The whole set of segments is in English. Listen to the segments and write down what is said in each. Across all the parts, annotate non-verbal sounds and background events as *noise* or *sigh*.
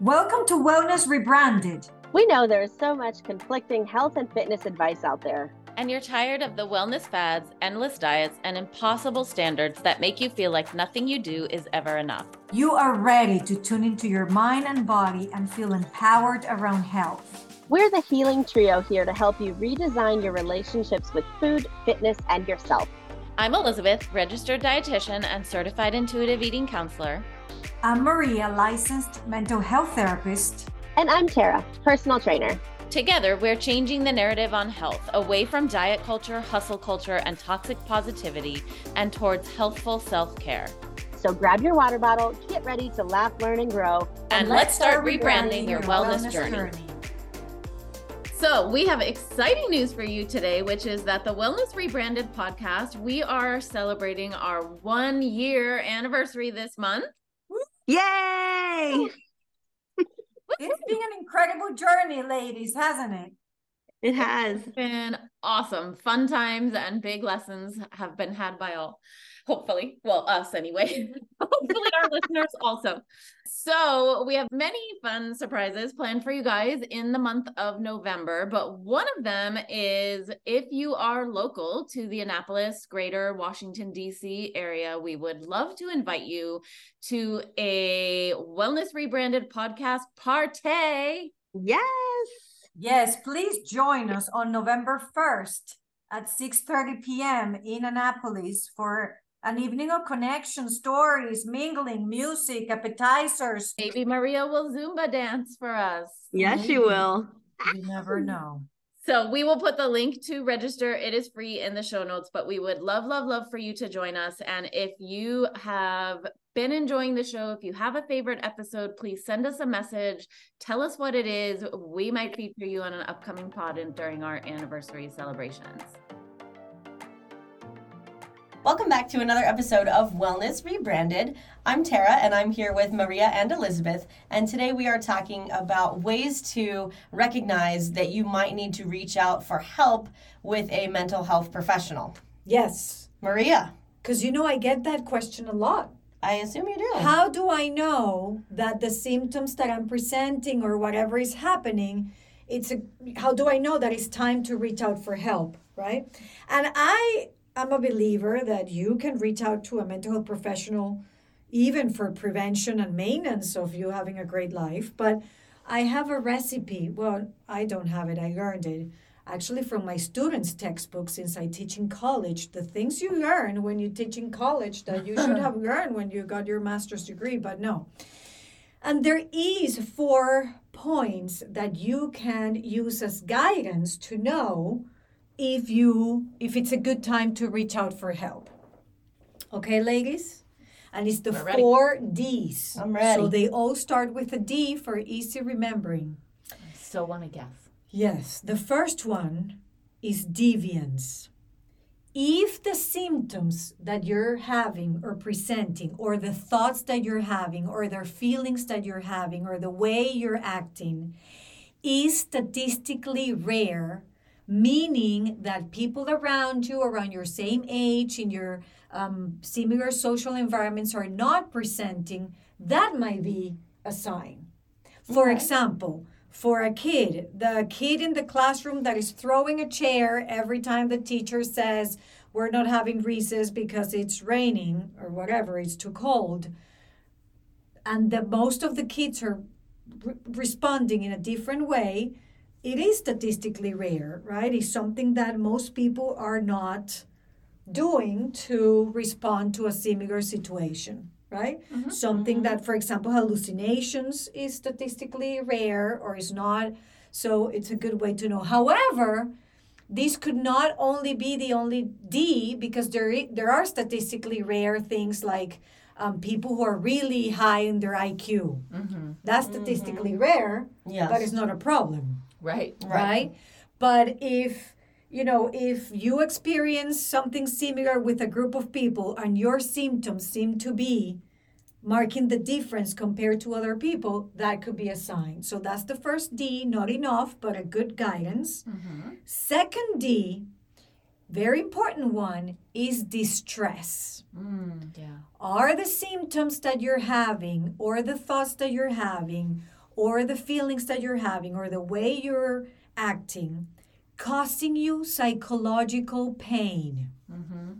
Welcome to Wellness Rebranded. We know there is so much conflicting health and fitness advice out there. And you're tired of the wellness fads, endless diets, and impossible standards that make you feel like nothing you do is ever enough. You are ready to tune into your mind and body and feel empowered around health. We're the healing trio here to help you redesign your relationships with food, fitness, and yourself. I'm Elizabeth, registered dietitian and certified intuitive eating counselor. I'm Maria, licensed mental health therapist. And I'm Tara, personal trainer. Together, we're changing the narrative on health away from diet culture, hustle culture, and toxic positivity and towards healthful self care. So grab your water bottle, get ready to laugh, learn, and grow. And, and let's start rebranding your wellness, wellness journey. journey. So, we have exciting news for you today, which is that the Wellness Rebranded podcast, we are celebrating our one year anniversary this month. Yay! it's been an incredible journey, ladies, hasn't it? It has it's been awesome. Fun times and big lessons have been had by all hopefully. Well, us anyway. *laughs* hopefully, our listeners also. So, we have many fun surprises planned for you guys in the month of November. But one of them is if you are local to the Annapolis, greater Washington, D.C. area, we would love to invite you to a wellness rebranded podcast party. Yes. Yes, please join us on November 1st at 6:30 p.m. in Annapolis for an evening of connection, stories, mingling, music, appetizers. Maybe Maria will Zumba dance for us. Yes, Maybe. she will. You never *laughs* know. So we will put the link to register. It is free in the show notes, but we would love, love, love for you to join us. And if you have been enjoying the show, if you have a favorite episode, please send us a message. Tell us what it is. We might feature you on an upcoming pod during our anniversary celebrations. Welcome back to another episode of Wellness Rebranded. I'm Tara and I'm here with Maria and Elizabeth. And today we are talking about ways to recognize that you might need to reach out for help with a mental health professional. Yes. Maria. Because you know, I get that question a lot. I assume you do. How do I know that the symptoms that I'm presenting or whatever is happening, it's a, how do I know that it's time to reach out for help, right? And I I'm a believer that you can reach out to a mental health professional even for prevention and maintenance of you having a great life. But I have a recipe. Well, I don't have it, I learned it actually from my students' textbook since I teach in college. The things you learn when you teach in college that you should *laughs* have learned when you got your master's degree, but no. And there is four points that you can use as guidance to know if you if it's a good time to reach out for help. Okay, ladies? And it's the We're four ready. D's. I'm ready. So they all start with a D for easy remembering. I still want to guess. Yes. The first one is deviance. If the symptoms that you're having or presenting, or the thoughts that you're having, or the feelings that you're having, or the way you're acting is statistically rare, meaning that people around you, around your same age, in your um, similar social environments, are not presenting, that might be a sign. For okay. example, for a kid, the kid in the classroom that is throwing a chair every time the teacher says, We're not having recess because it's raining or whatever, it's too cold. And the most of the kids are re- responding in a different way it is statistically rare, right? It's something that most people are not doing to respond to a similar situation, right? Mm-hmm. Something mm-hmm. that, for example, hallucinations is statistically rare or is not. So it's a good way to know. However, this could not only be the only D because there there are statistically rare things like um, people who are really high in their IQ. Mm-hmm. That's statistically mm-hmm. rare, yes. but it's not a problem. Right. Right. right? But if you know, if you experience something similar with a group of people and your symptoms seem to be marking the difference compared to other people, that could be a sign. So that's the first D, not enough, but a good guidance. Mm-hmm. Second D, very important one, is distress. Mm, yeah. Are the symptoms that you're having or the thoughts that you're having or the feelings that you're having or the way you're acting causing you psychological pain. Mm-hmm.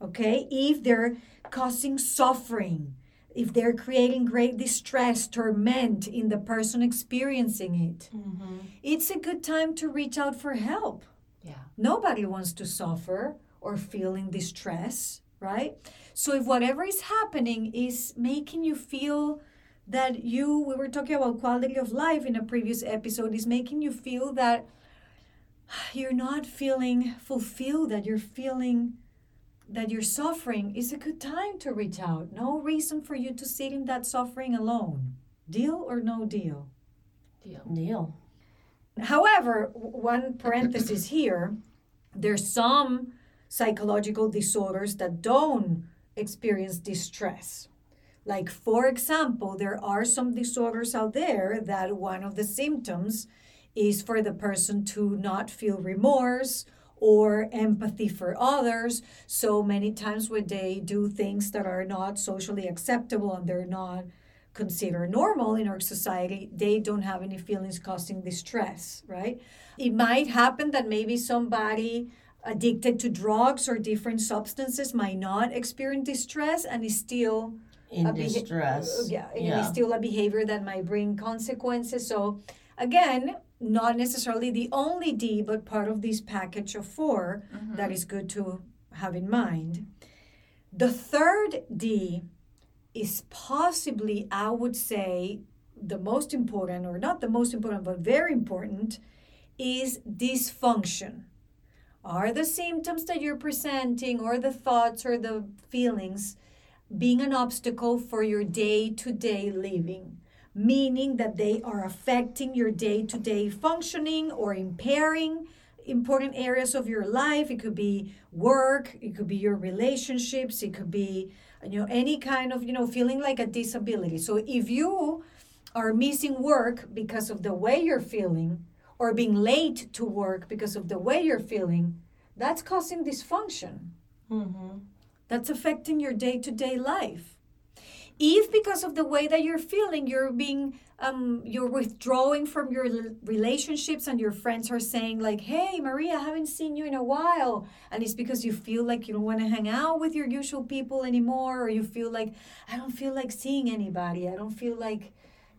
Okay? If they're causing suffering, if they're creating great distress, torment in the person experiencing it, mm-hmm. it's a good time to reach out for help. Yeah. Nobody wants to suffer or feel in distress, right? So if whatever is happening is making you feel that you, we were talking about quality of life in a previous episode, is making you feel that you're not feeling fulfilled, that you're feeling that you're suffering, is a good time to reach out. No reason for you to sit in that suffering alone. Deal or no deal? Deal. Deal. However, one parenthesis here, there's some psychological disorders that don't experience distress. Like, for example, there are some disorders out there that one of the symptoms is for the person to not feel remorse or empathy for others. So many times when they do things that are not socially acceptable and they're not considered normal in our society, they don't have any feelings causing distress, right? It might happen that maybe somebody addicted to drugs or different substances might not experience distress and is still In a beha- distress. Uh, yeah, and Yeah. it's still a behavior that might bring consequences. So, again, not necessarily the only D, but part of this package of 4 mm-hmm. that is good to have in mind. The third D is possibly, I would say, the most important, or not the most important, but very important, is dysfunction. Are the symptoms that you're presenting, or the thoughts, or the feelings, being an obstacle for your day to day living, meaning that they are affecting your day to day functioning or impairing important areas of your life. It could be work, it could be your relationships, it could be you know any kind of you know feeling like a disability. So if you are missing work because of the way you're feeling or being late to work because of the way you're feeling, that's causing dysfunction Mm-hmm. That's affecting your day to day life. If because of the way that you're feeling, you're being, um, you're withdrawing from your relationships, and your friends are saying like, "Hey, Maria, I haven't seen you in a while," and it's because you feel like you don't want to hang out with your usual people anymore, or you feel like I don't feel like seeing anybody. I don't feel like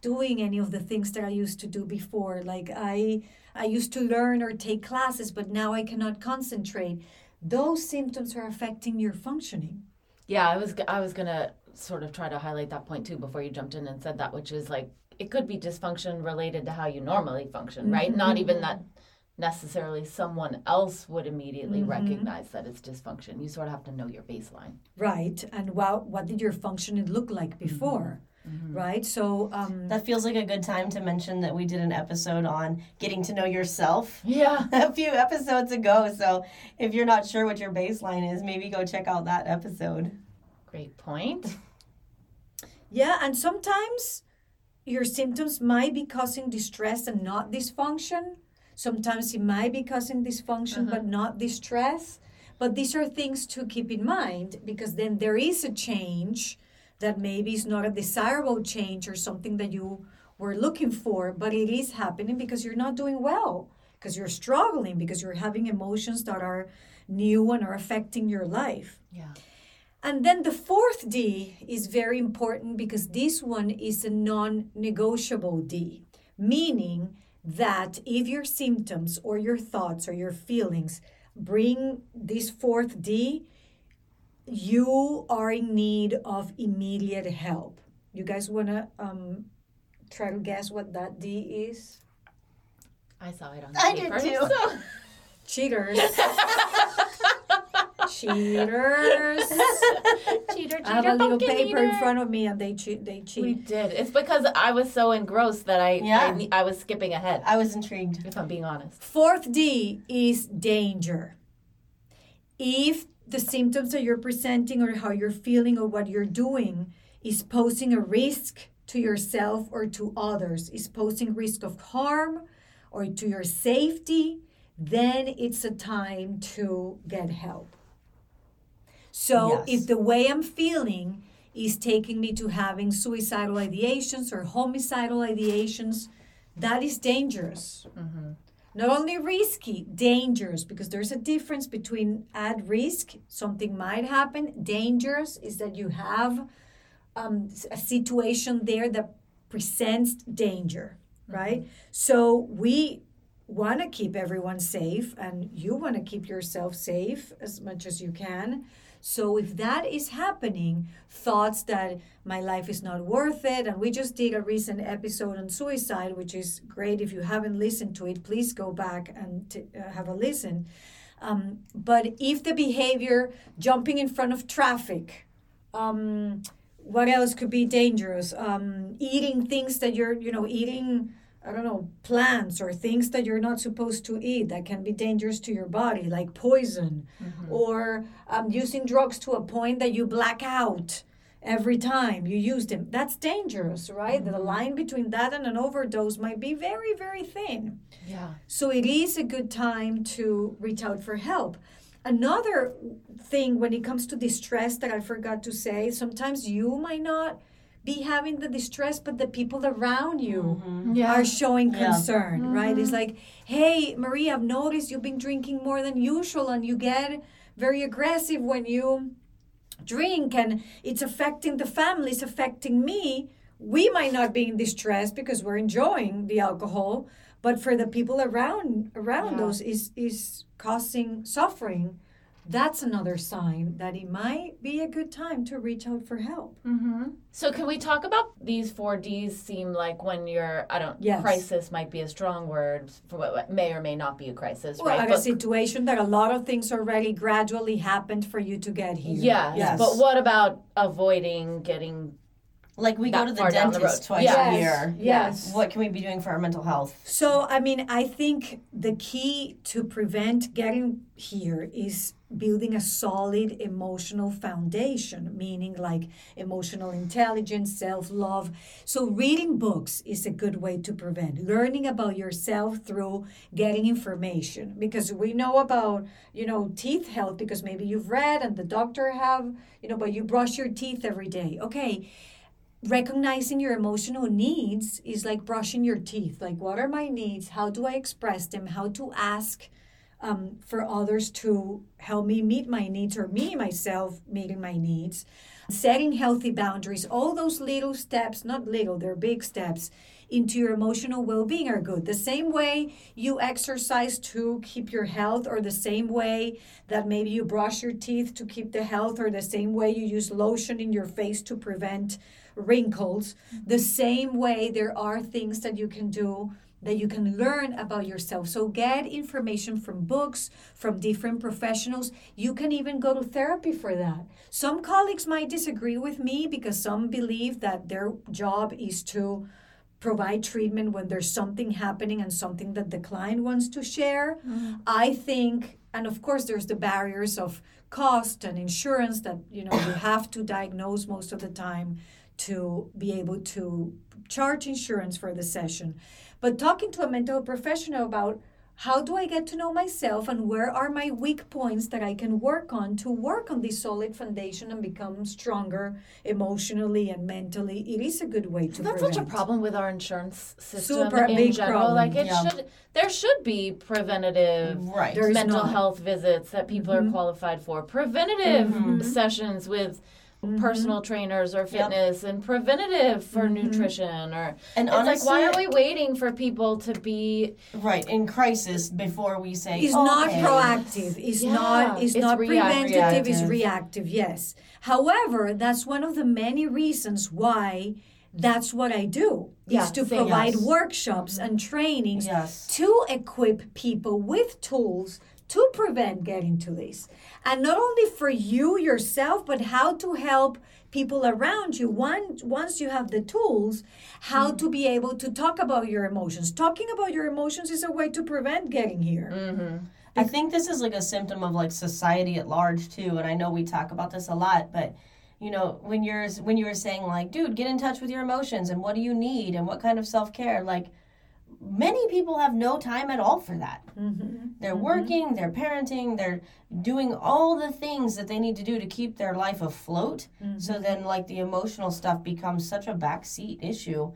doing any of the things that I used to do before. Like I, I used to learn or take classes, but now I cannot concentrate. Those symptoms are affecting your functioning. Yeah, I was I was gonna sort of try to highlight that point too before you jumped in and said that, which is like it could be dysfunction related to how you normally function, right? Not mm-hmm. even that necessarily someone else would immediately mm-hmm. recognize that it's dysfunction. You sort of have to know your baseline. Right. And what what did your functioning look like before? Right. So um That feels like a good time to mention that we did an episode on getting to know yourself Yeah. *laughs* a few episodes ago. So if you're not sure what your baseline is, maybe go check out that episode. Great point. yeah, and sometimes your symptoms might be causing distress and not dysfunction. Sometimes it might be causing dysfunction but not distress. But these are things to keep in mind because then there is a change that maybe is not a desirable change or something that you were looking for, but it is happening because you're not doing well, because you're struggling, because you're having emotions that are new and are affecting your life. Yeah. And then the fourth D is very important because this one is a non negotiable D, meaning that if your symptoms or your thoughts or your feelings bring this fourth D, you are in need of immediate help. You guys want to um, try to guess what that D is? I saw it on the I did too. so- Cheaters. *laughs* Cheaters. cheater, cheater, I have a little pumpkin paper in front of me and they cheat. They cheat. We did. It's because I was so engrossed that I Yeah. I, I was skipping ahead. I was intrigued. If I'm being honest. Fourth D is danger. If the symptoms that you're presenting or how you're feeling or what you're doing is posing a risk to yourself or to others, is posing risk of harm or to your safety, then it's a time to get help. So Yes. if the way I'm feeling is taking me to having suicidal ideations or homicidal ideations, that is dangerous. Mm-hmm. Not only risky, dangerous, because there's a difference between at risk, something might happen. Dangerous is that you have um, a situation there that presents danger, right? So we want to keep everyone safe, and you want to keep yourself safe as much as you can. So if that is happening, thoughts that my life is not worth it, and we just did a recent episode on suicide, which is great. If you haven't listened to it, please go back and t- uh, have a listen. Um, but if the behavior, jumping in front of traffic, um, what else could be dangerous? Um, eating things that you're, you know, eating, I don't know, plants or things that you're not supposed to eat that can be dangerous to your body, like poison, or um, using drugs to a point that you black out every time you use them. That's dangerous, right? The line between that and an overdose might be very, very thin. Yeah. So it is a good time to reach out for help. Another thing when it comes to distress that I forgot to say, sometimes you might not be having the distress, but the people around you mm-hmm. Yeah. are showing Yeah. concern, mm-hmm. right? It's like, hey, Maria, I've noticed you've been drinking more than usual and you get very aggressive when you drink and it's affecting the family, it's affecting me. We might not be in distress because we're enjoying the alcohol, but for the people around around Yeah. us is is causing suffering. That's another sign that it might be a good time to reach out for help. Mm-hmm. So can we talk about these four Ds? Seem like when you're, I don't, Yes. crisis might be a strong word for what, may or may not be a crisis, Well, right? a situation that a lot of things already gradually happened for you to get here. yes. Yes. But what about avoiding getting? Like we go to the far the dentist road. twice Yes. a year. Yes. What can we be doing for our mental health? So, I mean, I think the key to prevent getting here is building a solid emotional foundation, meaning like emotional intelligence, self love. So, reading books is a good way to prevent. Learning about yourself through getting information because we know about, you know, teeth health because maybe you've read and the doctor have, you know, but you brush your teeth every day. Okay recognizing your emotional needs is like brushing your teeth. Like, what are my needs? How do I express them? How to ask um, for others to help me meet my needs or me myself meeting my needs. Setting healthy boundaries, all those little steps, not little, they're big steps into your emotional well being are good. The same way you exercise to keep your health, or the same way that maybe you brush your teeth to keep the health, or the same way you use lotion in your face to prevent wrinkles, the same way there are things that you can do that you can learn about yourself. So get information from books, from different professionals. You can even go to therapy for that. Some colleagues might disagree with me because some believe that their job is to provide treatment when there's something happening and something that the client wants to share. Mm-hmm. I think and of course there's the barriers of cost and insurance that you know you have to diagnose most of the time to be able to charge insurance for the session. But talking to a mental professional about how do I get to know myself and where are my weak points that I can work on to work on this solid foundation and become stronger emotionally and mentally, it is a good way to That's prevent. such a problem with our insurance system Super in big general. problem, Like it yeah. should, there should be preventative Right. There is mental not. health visits that people are qualified for, preventative Mm-hmm. sessions with personal trainers or fitness, and preventative for Mm-hmm. nutrition. Or And it's like, why are we waiting for people to be? Right. In crisis before we say It's not proactive. It's Yeah, not. It's, it's not react- preventative. It's reactive. reactive. Yes. However, that's one of the many reasons why that's what I do. Yeah, is to provide Yes. workshops and trainings Yes. to equip people with tools to prevent getting to this, and not only for you yourself, but how to help people around you. Once once you have the tools, how mm-hmm. to be able to talk about your emotions. Talking about your emotions is a way to prevent getting here. Mm-hmm. I think this is like a symptom of like society at large too, and I know we talk about this a lot, but you know, when you're when you were saying like, dude, get in touch with your emotions and what do you need and what kind of self care, like many people have no time at all for that. Mm-hmm. They're working, they're parenting, they're doing all the things that they need to do to keep their life afloat. Mm-hmm. So then, like, the emotional stuff becomes such a backseat issue.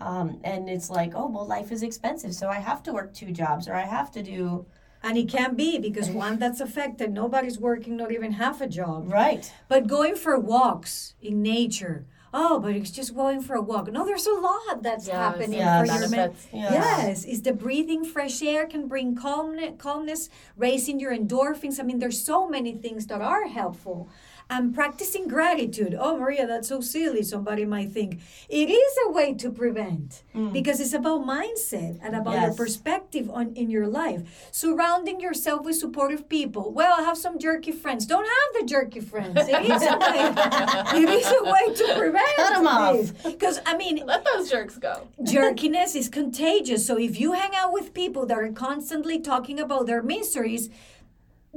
Um, and it's like, oh, well, life is expensive, so I have to work two jobs or I have to do. And it can't be because one that's affected, nobody's working, not even half a job. Right. But going for walks in nature. Oh, but it's just going for a walk. No, there's a lot that's Yes, happening yeah, for your men- Yeah. Yes, is the breathing fresh air can bring calmness, calmness, raising your endorphins. I mean, there's so many things that are helpful. And practicing gratitude. Oh, Maria, that's so silly. Somebody might think it is a way to prevent because it's about mindset and about your Mm. Perspective on in your life. Surrounding yourself with supportive people. Well, I have some jerky friends. Don't have the jerky friends. It is a way. *laughs* it is a way to prevent Cut 'em off. Because I mean, Let those jerks go. jerkiness is contagious. So if you hang out with people that are constantly talking about their miseries,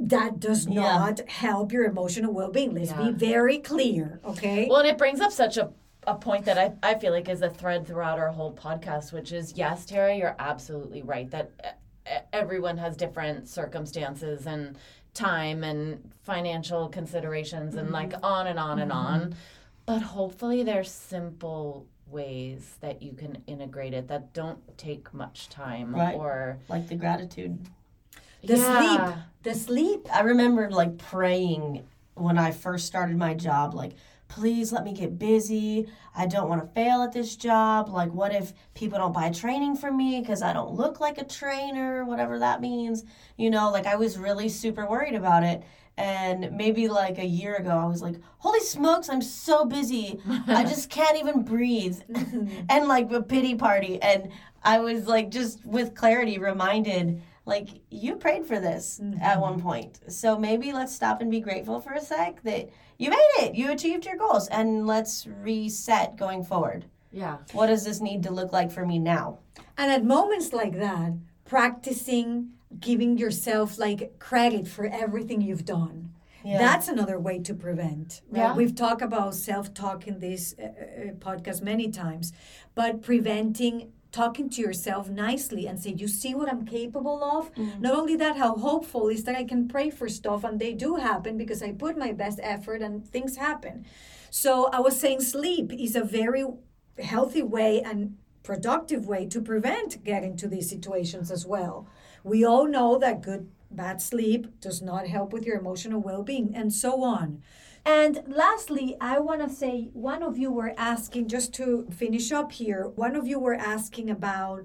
that does Yeah. not help your emotional well-being. Let's Yeah. be very clear, okay? Well, and it brings up such a, a point that I, I feel like is a thread throughout our whole podcast, which is yes, Tara, you're absolutely right that everyone has different circumstances and time and financial considerations and like mm-hmm. on and on and mm-hmm. on. But hopefully, there's simple ways that you can integrate it that don't take much time Right. or Like the gratitude. The Yeah. sleep, the sleep. I remember like praying when I first started my job, like, please let me get busy. I don't want to fail at this job. Like, what if people don't buy training from me because I don't look like a trainer, whatever that means? You know, like I was really super worried about it. And maybe like a year ago, I was like, holy smokes, I'm so busy. I *laughs* just can't even breathe. Mm-hmm. *laughs* and like a pity party. And I was like, just with clarity, reminded like you prayed for this at one point so maybe let's stop and be grateful for a sec that you made it you achieved your goals and let's reset going forward yeah. what does this need to look like for me now And at moments like that, practicing giving yourself like credit for everything you've done. Yeah. That's another way to prevent. Right? Yeah. We've talked about self-talk in this uh, uh, podcast many times, but preventing talking to yourself nicely and say, "You see what I'm capable of." Mm. Not only that, how hopeful is that I can pray for stuff and they do happen because I put my best effort and things happen. So I was saying, sleep is a very healthy way and productive way to prevent getting to these situations as well. We all know that good bad sleep does not help with your emotional well-being and so on. And lastly, I want to say one of you were asking just to finish up here. One of you were asking about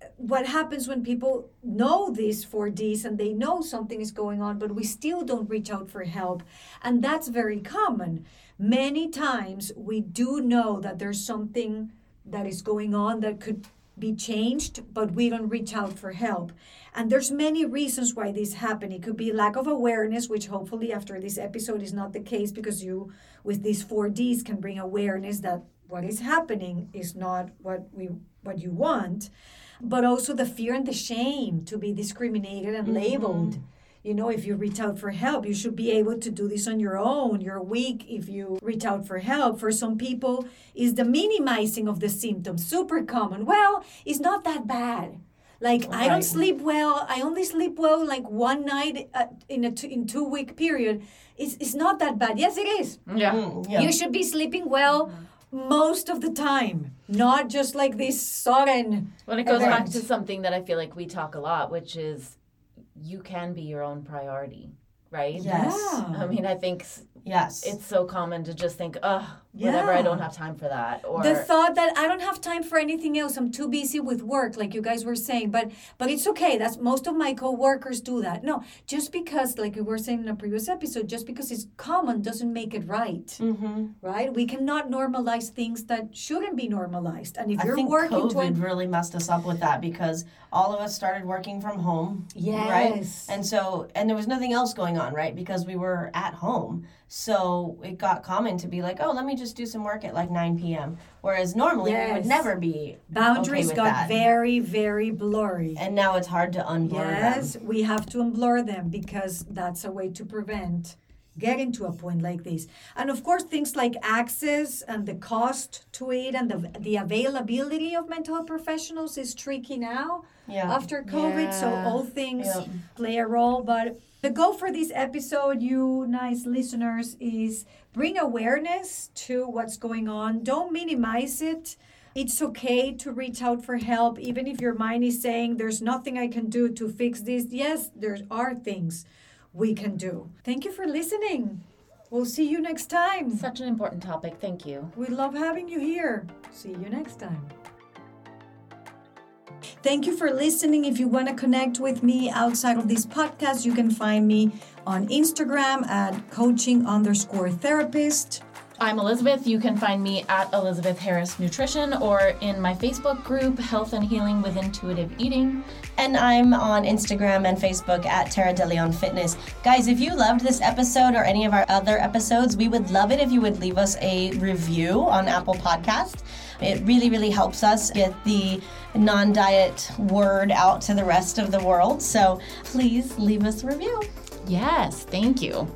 uh, what happens when people know these 4Ds and they know something is going on, but we still don't reach out for help. And that's very common. Many times we do know that there's something that is going on that could be changed, but we don't reach out for help. And there's many reasons why this happen. It could be lack of awareness, which hopefully after this episode is not the case because you with these 4Ds can bring awareness that what is happening is not what we what you want but also the fear and the shame to be discriminated and mm-hmm. labeled. You know, if you reach out for help, you should be able to do this on your own. You're weak if you reach out for help. For some people, is the minimizing of the symptoms super common. Well, it's not that bad. Like I don't sleep well. I only sleep well like one night uh, in a two, in two week period. It's it's not that bad. Yes, it is. Yeah. Mm, yeah. You should be sleeping well most of the time, not just like this sudden. When it goes back to something that I feel like we talk a lot, which is you can be your own priority, right? Yes. I mean, I think yes it's so common to just think, oh, whatever, I Yeah. don't have time for that. Or the thought that I don't have time for anything else. I'm too busy with work, like you guys were saying. But but it's okay. That's most of my coworkers do that. No, just because, like we were saying in a previous episode, just because it's common doesn't make it right. mm-hmm. Right? We cannot normalize things that shouldn't be normalized. And if i you're think working covid 20 really messed us up with that because all of us started working from home Yes. right and so and there was nothing else going on right because we were at home so it got common to be like oh let me just do some work at like 9 p.m whereas normally we would never be boundaries okay got that. very very blurry. and now it's hard to unblur Yes, them we have to unblur them because that's a way to prevent getting to a point like this. And of course, things like access and the cost to it and the, the availability of mental health professionals is tricky now Yeah. after COVID. So all things play a role. But the goal for this episode, you nice listeners, is bring awareness to what's going on. Don't minimize it. It's okay to reach out for help, even if your mind is saying there's nothing I can do to fix this. Yes, there are things we can do. Thank you for listening. We'll see you next time. Such an important topic. Thank you. We love having you here. See you next time. Thank you for listening. If you want to connect with me outside of this podcast, you can find me on Instagram at coaching underscore therapist. I'm Elizabeth. You can find me at Elizabeth Harris Nutrition or in my Facebook group, Health and Healing with Intuitive Eating. And I'm on Instagram and Facebook at Tara De Leon Fitness. Guys, if you loved this episode or any of our other episodes, we would love it if you would leave us a review on Apple Podcast. It really, really helps us get the non diet word out to the rest of the world. So please leave us a review. Yes, thank you.